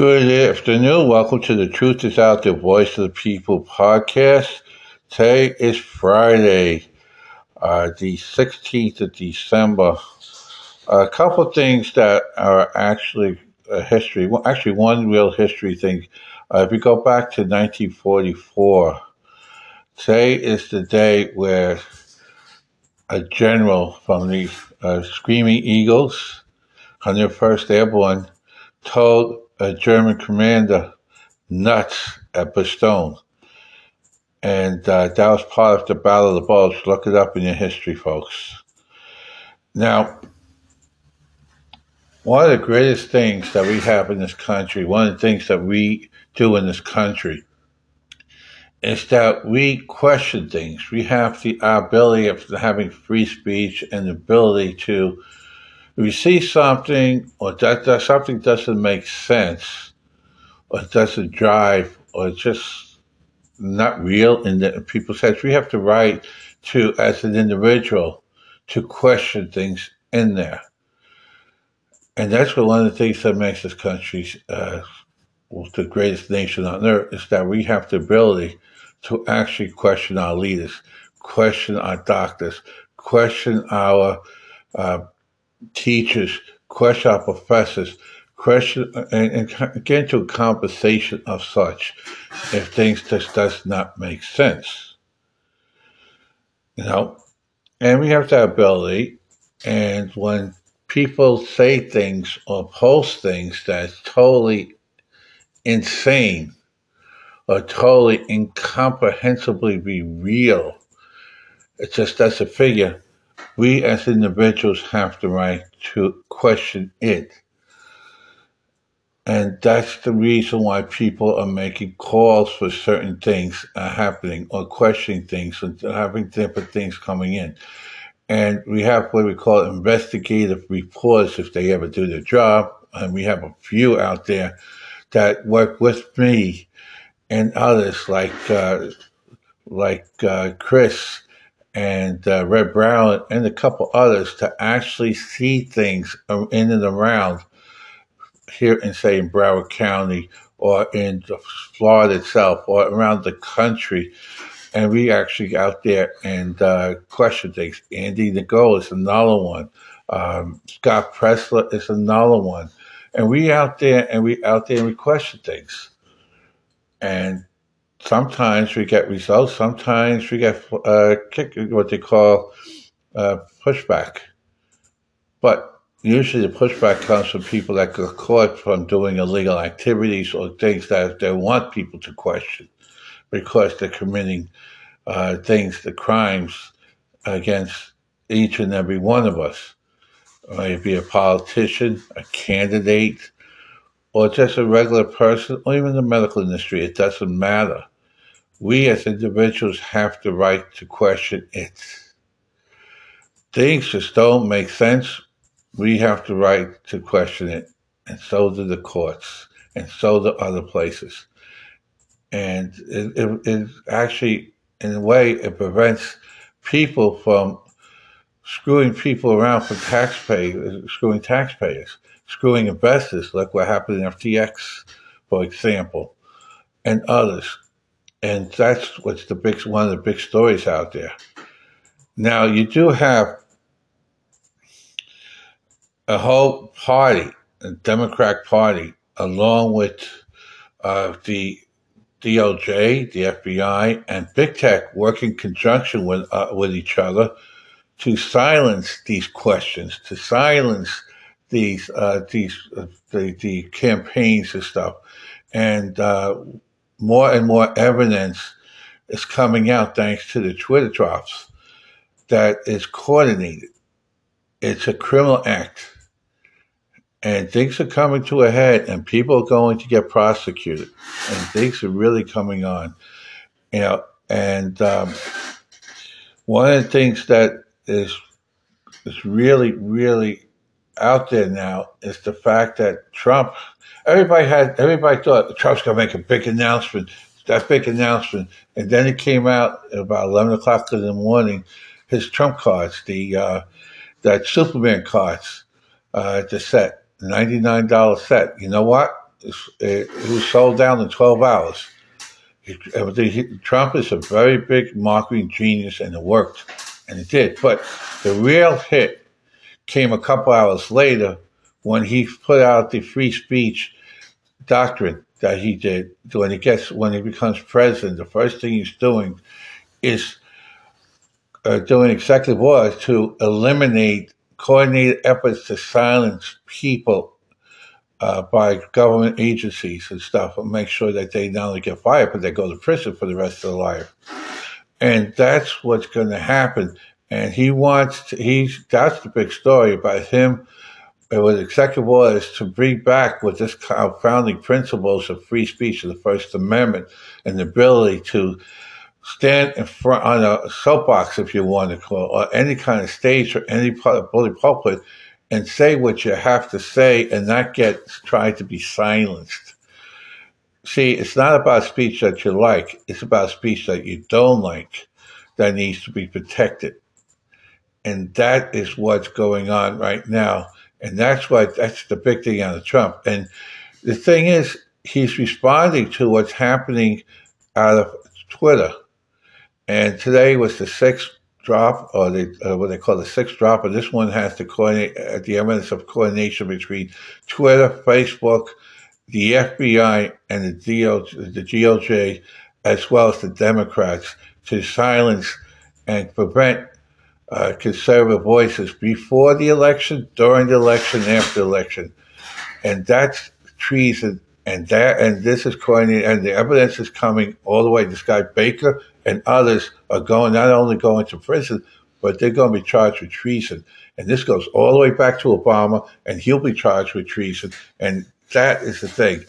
Good afternoon. Welcome to the Truth is Out the Voice of the People podcast. Today is Friday, uh, the 16th of December. A couple of things that are actually a history, well, actually, one real history thing. Uh, if we go back to 1944, today is the day where a general from the uh, Screaming Eagles, 101st Airborne, told a German commander nuts at Bastogne. And uh, that was part of the Battle of the Bulge. Look it up in your history, folks. Now, one of the greatest things that we have in this country, one of the things that we do in this country, is that we question things. We have the ability of having free speech and the ability to you see something or that, that something doesn't make sense or doesn't drive or it's just not real in the people's heads, we have the right to, as an individual, to question things in there. And that's one of the things that makes this country uh, the greatest nation on earth is that we have the ability to actually question our leaders, question our doctors, question our uh, teachers, question our professors, question and, and get into a conversation of such if things just does not make sense. You know, and we have that ability. And when people say things or post things that's totally insane or totally incomprehensibly real, it just doesn't figure we as individuals have the right to question it. And that's the reason why people are making calls for certain things uh, happening or questioning things and having different things coming in. And we have what we call investigative reports if they ever do their job. And we have a few out there that work with me and others like uh, like uh, Chris and uh, Red Brown and a couple others to actually see things in and around here in, say, in Broward County or in Florida itself or around the country. And we actually out there and uh, question things. Andy Ngo is another one. Um, Scott Presler is another one. And we out there and we out there and we question things. And sometimes we get results. Sometimes we get uh, kick, what they call uh, pushback. But usually the pushback comes from people that get caught from doing illegal activities or things that they want people to question because they're committing uh, things, the crimes against each and every one of us. Maybe a politician, a candidate, or just a regular person, or even the medical industry. It doesn't matter we as individuals have the right to question it. Things just don't make sense. We have the right to question it, and so do the courts, and so do other places. And it, it, it actually, in a way, it prevents people from screwing people around for taxpayers, screwing taxpayers, screwing investors, like what happened in FTX, for example, and others and that's what's the big one of the big stories out there. Now you do have a whole party, a Democrat Party, along with uh, the DOJ, the FBI, and big tech working conjunction with uh, with each other to silence these questions, to silence these uh, these uh, the, the campaigns and stuff, and uh, more and more evidence is coming out thanks to the Twitter drops that is coordinated. It's a criminal act. And things are coming to a head, and people are going to get prosecuted, and things are really coming on. You know, and um, one of the things that is is really, really out there now is the fact that Trump everybody had everybody thought Trump's going to make a big announcement, that big announcement, and then it came out about eleven o'clock in the morning. His Trump cards, the uh, that Superman cards, uh, the set, ninety nine dollar set. You know what? it was sold down in 12 hours. Trump is a very big marketing genius, and it worked, and it did. But the real hit came a couple hours later when he put out the free speech doctrine that he did. When he gets when he becomes president, the first thing he's doing is uh, doing executive orders to eliminate coordinated efforts to silence people uh, by government agencies and stuff and make sure that they not only get fired, but they go to prison for the rest of their life. And that's what's going to happen. And he wants he's, that's the big story about him with executive orders to bring back what this uh, founding principles of free speech of the First Amendment and the ability to stand in front on a soapbox, if you want to call it, or any kind of stage or any public pulpit and say what you have to say and not get tried to be silenced. See, it's not about speech that you like, it's about speech that you don't like that needs to be protected. And that is what's going on right now. And that's what that's the big thing on Trump. And the thing is, he's responding to what's happening out of Twitter. And today was the sixth drop, or the, uh, what they call the sixth drop, and this one has to coordinate uh, the evidence of coordination between Twitter, Facebook, the FBI, and the, DOJ, the GOJ, as well as the Democrats, to silence and prevent uh, conservative voices before the election, during the election, after the election, and that's treason. And that, and this is coordinated, and the evidence is coming all the way. This guy Baker and others are going not only going to prison, but they're going to be charged with treason. And this goes all the way back to Obama, and he'll be charged with treason. And that is the thing.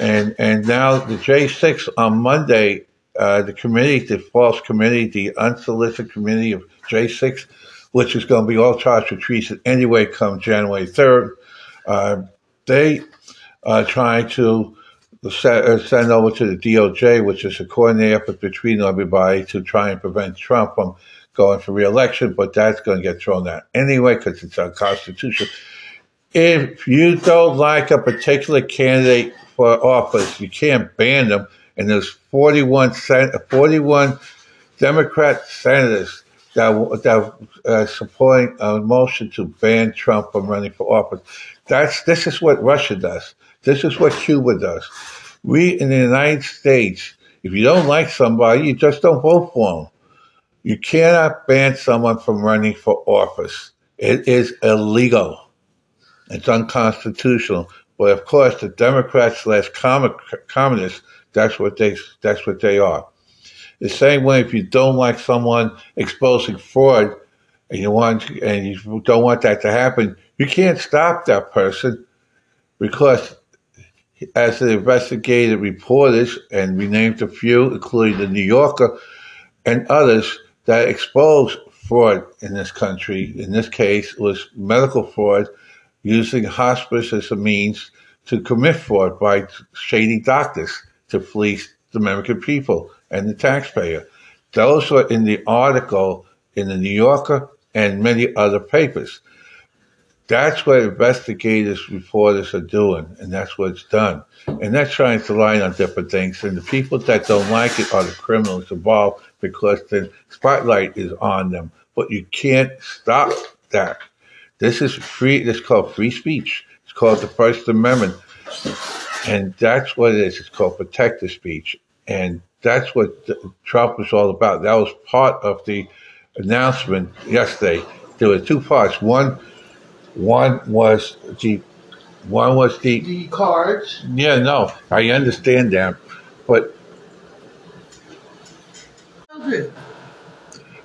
And and now the J6 on Monday, uh, the committee, the false committee, the unsolicited committee of J6, which is going to be all charged with treason anyway, come January 3rd, uh, they are trying to uh, send over to the DOJ, which is a coordinated effort between everybody to try and prevent Trump from going for reelection, but that's going to get thrown out anyway because it's unconstitutional. If you don't like a particular candidate for office, you can't ban them. And there's 41, 41 Democrat senators that that uh, supporting a motion to ban Trump from running for office. That's this is what Russia does. This is what Cuba does. We in the United States, if you don't like somebody, you just don't vote for them. You cannot ban someone from running for office. It is illegal. It's unconstitutional. But of course, the Democrats slash communists, that's what they that's what they are. The same way, if you don't like someone exposing fraud, and you want and you don't want that to happen, you can't stop that person because as the investigative reporters, and we named a few, including the New Yorker and others, that expose fraud in this country. In this case, was medical fraud using hospice as a means to commit fraud by shady doctors to fleece the American people and the taxpayer. Those were in the article in the New Yorker and many other papers. That's what investigators, reporters are doing, and that's what it's done. And that's trying to line on different things. And the people that don't like it are the criminals involved because the spotlight is on them. But you can't stop that. This is free. This is called free speech. It's called the First Amendment, and that's what it is. It's called protected speech, and that's what Trump was all about. That was part of the announcement yesterday. There were two parts. One one was the one was the the cards. Yeah, no, I understand that, but Okay.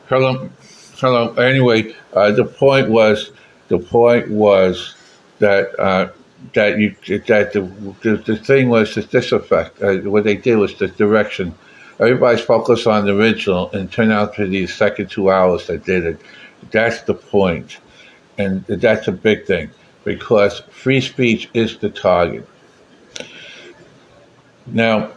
hello, hello. Anyway, uh, the point was the point was that uh, that you that the, the the thing was to this effect. Uh, what they did was the direction. Everybody's focused on the original, and turn out to be the second two hours that did it. That's the point. And that's a big thing because free speech is the target. Now,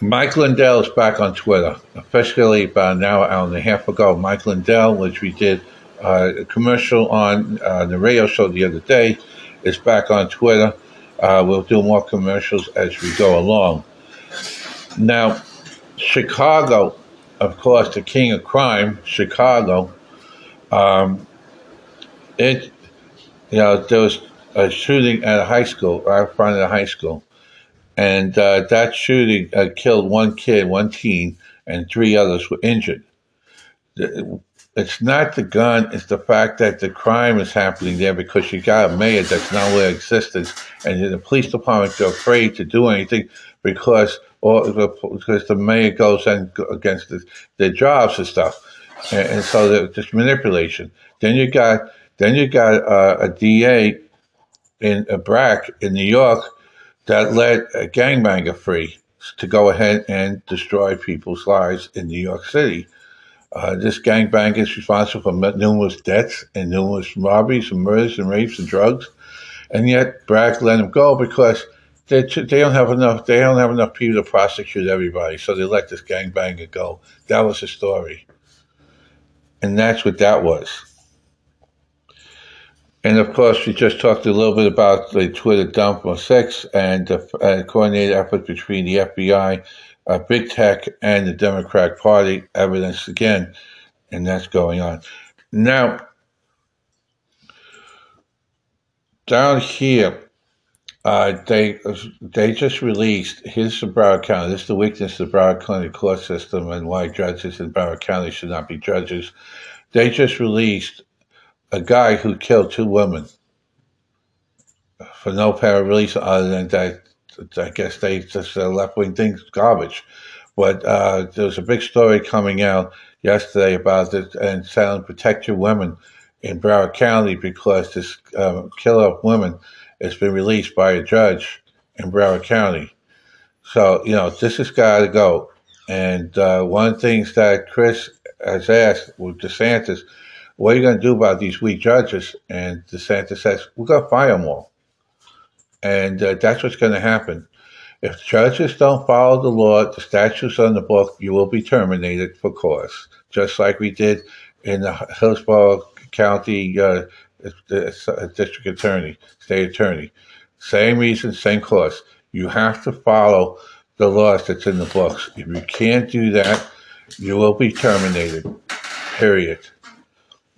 Mike Lindell is back on Twitter, officially about an hour, hour and a half ago. Mike Lindell, which we did uh, a commercial on uh, the radio show the other day, is back on Twitter. Uh, we'll do more commercials as we go along. Now, Chicago, of course, the king of crime, Chicago. Um, it, you know, there was a shooting at a high school, right in front of the high school, and uh, that shooting uh, killed one kid, one teen, and three others were injured. It's not the gun; it's the fact that the crime is happening there because you got a mayor that's nowhere existence, and the police department are afraid to do anything because or because the mayor goes in against the, their jobs and stuff, and, and so just manipulation. Then you got then you got uh, a DA in a Bragg in New York that let a gangbanger free to go ahead and destroy people's lives in New York City. Uh, this gangbanger is responsible for numerous deaths and numerous robberies and murders and rapes and drugs, and yet Bragg let him go because they, they don't have enough they don't have enough people to prosecute everybody, so they let this gang gangbanger go. That was the story, and that's what that was. And of course, we just talked a little bit about the Twitter dump on sex and the uh, coordinated effort between the FBI, big tech, and the Democratic Party. Evidence again, and that's going on. Now, down here, uh, they they just released. Here's the Broward County. This is the weakness of the Broward County court system and why judges in Broward County should not be judges. They just released a guy who killed two women for no apparent reason other than that I guess they just uh, left wing things garbage. But uh, there was a big story coming out yesterday about this and saying protect your women in Broward County because this um, killer of women has been released by a judge in Broward County. So, you know, this has got to go. And uh, one of the things that Chris has asked with DeSantis what are you going to do about these weak judges? And DeSantis says, we're going to fire them all. And uh, that's what's going to happen. If judges don't follow the law, the statutes on the book, you will be terminated for cause, just like we did in the Hillsborough County uh, District Attorney, State Attorney. Same reason, same cause. You have to follow the laws that's in the books. If you can't do that, you will be terminated. Period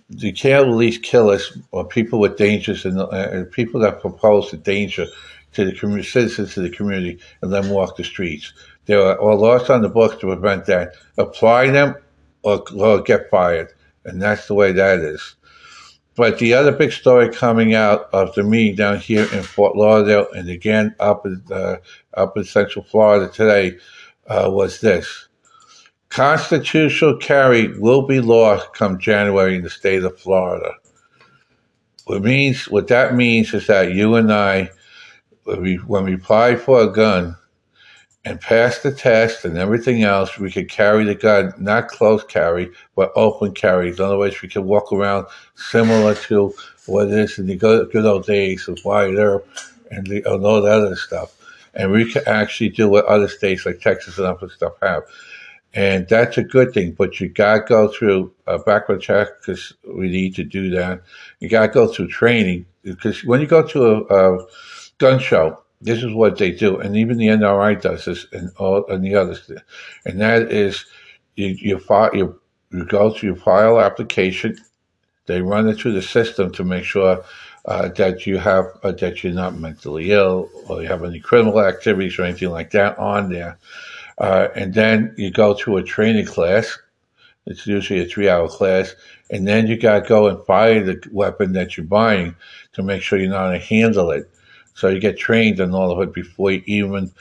you can't release killers or people with dangers and uh, people that propose a danger to the community, citizens of the community, and then walk the streets. There are, laws on the books to prevent that. Apply them or, or get fired, and that's the way that is. But the other big story coming out of the meeting down here in Fort Lauderdale, and again up in uh, up in Central Florida today, uh, was this: Constitutional carry will be lost come January in the state of Florida. What means what that means is that you and I, when we, when we apply for a gun and pass the test and everything else, we could carry the gun, not close carry, but open carry. In other words, we could walk around similar to what it is in the good, good old days of Wyatt Earp and, the, and all that other stuff. And we could actually do what other states like Texas and other stuff have and that's a good thing. But you got to go through a background check because we need to do that. You got to go through training because when you go to a, a, gun show, this is what they do, and even the NRA does this, and all and the others, and that is you you file you, you go through your file application. They run it through the system to make sure uh, that you have uh, that you're not mentally ill or you have any criminal activities or anything like that on there. Uh, and then you go to a training class. It's usually a three hour class. And then you got to go and buy the weapon that you're buying to make sure you know how to handle it. So you get trained on all of it before you even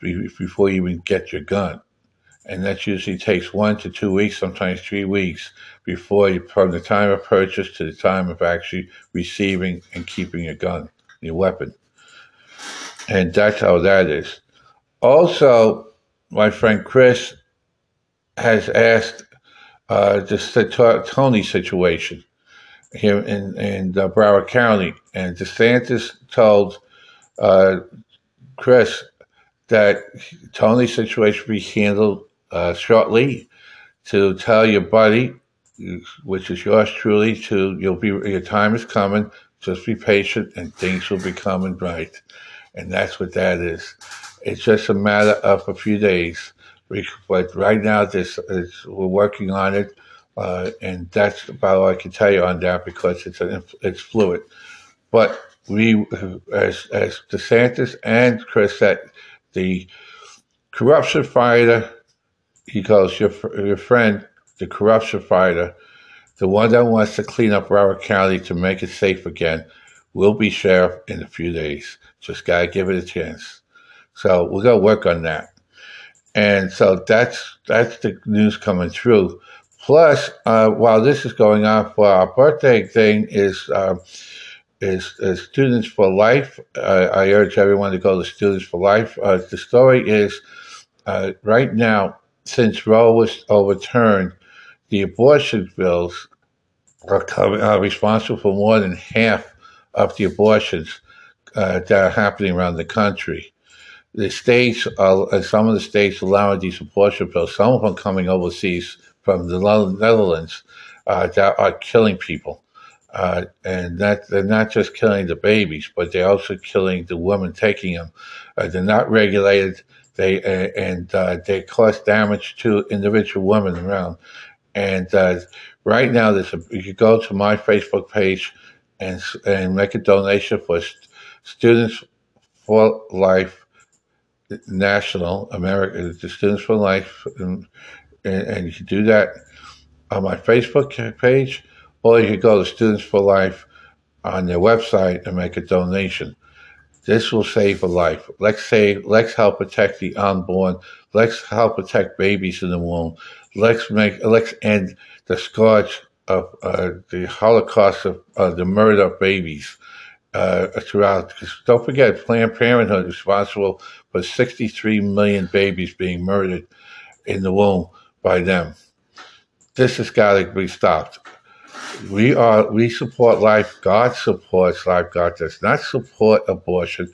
before you even get your gun. And that usually takes one to two weeks, sometimes three weeks before you, from the time of purchase to the time of actually receiving and keeping your gun, your weapon. And that's how that is. Also, my friend Chris has asked uh, just the Tony situation here in in uh, Broward County, and DeSantis told uh, Chris that Tony's situation will be handled uh, shortly. To tell your buddy, which is yours truly, to you'll be your time is coming. Just be patient, and things will be coming right. and that's what that is. It's just a matter of a few days. But right now, this is, we're working on it, uh, and that's about all I can tell you on that because it's an, it's fluid. But we, as as DeSantis and Chris said, the corruption fighter, he calls your your friend the corruption fighter, the one that wants to clean up Broward County to make it safe again, will be sheriff in a few days. Just gotta give it a chance. So we're gonna work on that. And so that's that's the news coming through. Plus, uh, while this is going on for our birthday thing, is uh, is, is Students for Life. Uh, I urge everyone to go to Students for Life. Uh, the story is uh, right now, since Roe was overturned, the abortion bills are, coming, are responsible for more than half of the abortions uh, that are happening around the country the states are uh, some of the states allowing these abortion pills. Some of them coming overseas from the Netherlands uh, that are killing people, uh, and that they're not just killing the babies, but they're also killing the women taking them. Uh, they're not regulated. They uh, and uh, they cause damage to individual women around. And right now, there's a, you can go to my Facebook page and and make a donation for Students for Life National America, the Students for Life, and, and, you can do that on my Facebook page, or you can go to Students for Life on their website and make a donation. This will save a life. Let's save. Let's help protect the unborn. Let's help protect babies in the womb. Let's make. Let's end the scourge of uh, the Holocaust of uh, the murder of babies uh, throughout. Because don't forget, Planned Parenthood is responsible for 63 million babies being murdered in the womb by them. This has got to be stopped. We are we support life. God supports life. God does not support abortion.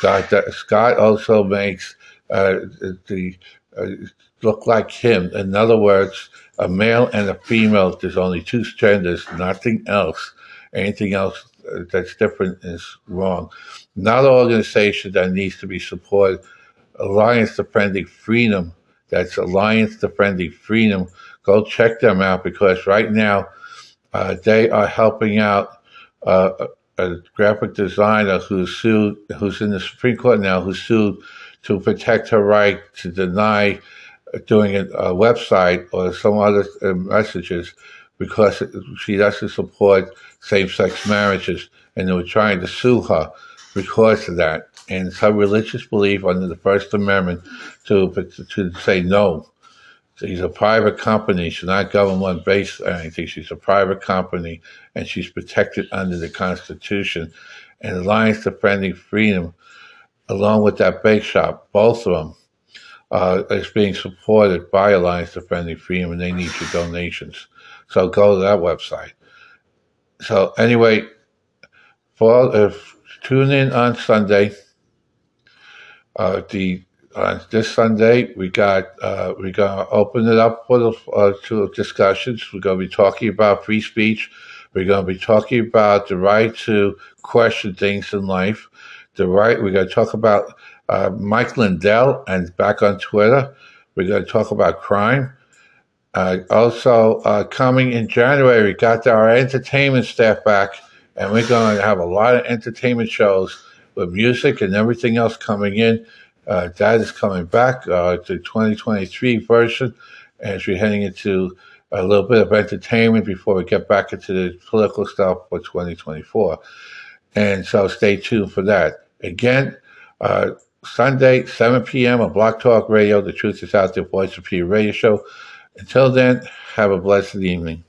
God does, God also makes uh, the uh, look like him. In other words, a male and a female. There's only two genders, nothing else. Anything else that's different is wrong. Not an organization that needs to be supported. Alliance Defending Freedom. That's Alliance Defending Freedom. Go check them out because right now uh, they are helping out uh, a graphic designer who's sued, who's in the Supreme Court now, who's sued to protect her right to deny doing a, a website or some other uh, messages because she doesn't support same-sex marriages, and they were trying to sue her because of that. And it's her religious belief under the First Amendment to to say no. She's a private company. She's not government based or anything. She's a private company, and she's protected under the Constitution. And Alliance Defending Freedom, along with that bake shop, both of them, uh, is being supported by Alliance Defending Freedom, and they need your donations. So go to that website. So anyway, for tune in on Sunday. Uh, the on this Sunday we got uh, we're gonna open it up for the uh, to discussions. We're gonna be talking about free speech. We're gonna be talking about the right to question things in life. The right we're gonna talk about uh, Mike Lindell and back on Twitter. We're gonna talk about crime. Uh, also, uh, coming in January, we got our entertainment staff back, and we're going to have a lot of entertainment shows with music and everything else coming in. Uh, that is coming back uh, to 2023 version as we're heading into a little bit of entertainment before we get back into the political stuff for 2024. And so stay tuned for that. Again, uh, Sunday, 7 p.m. on Block Talk Radio, The Truth is Out There, Voice of P radio show. Until then, have a blessed evening.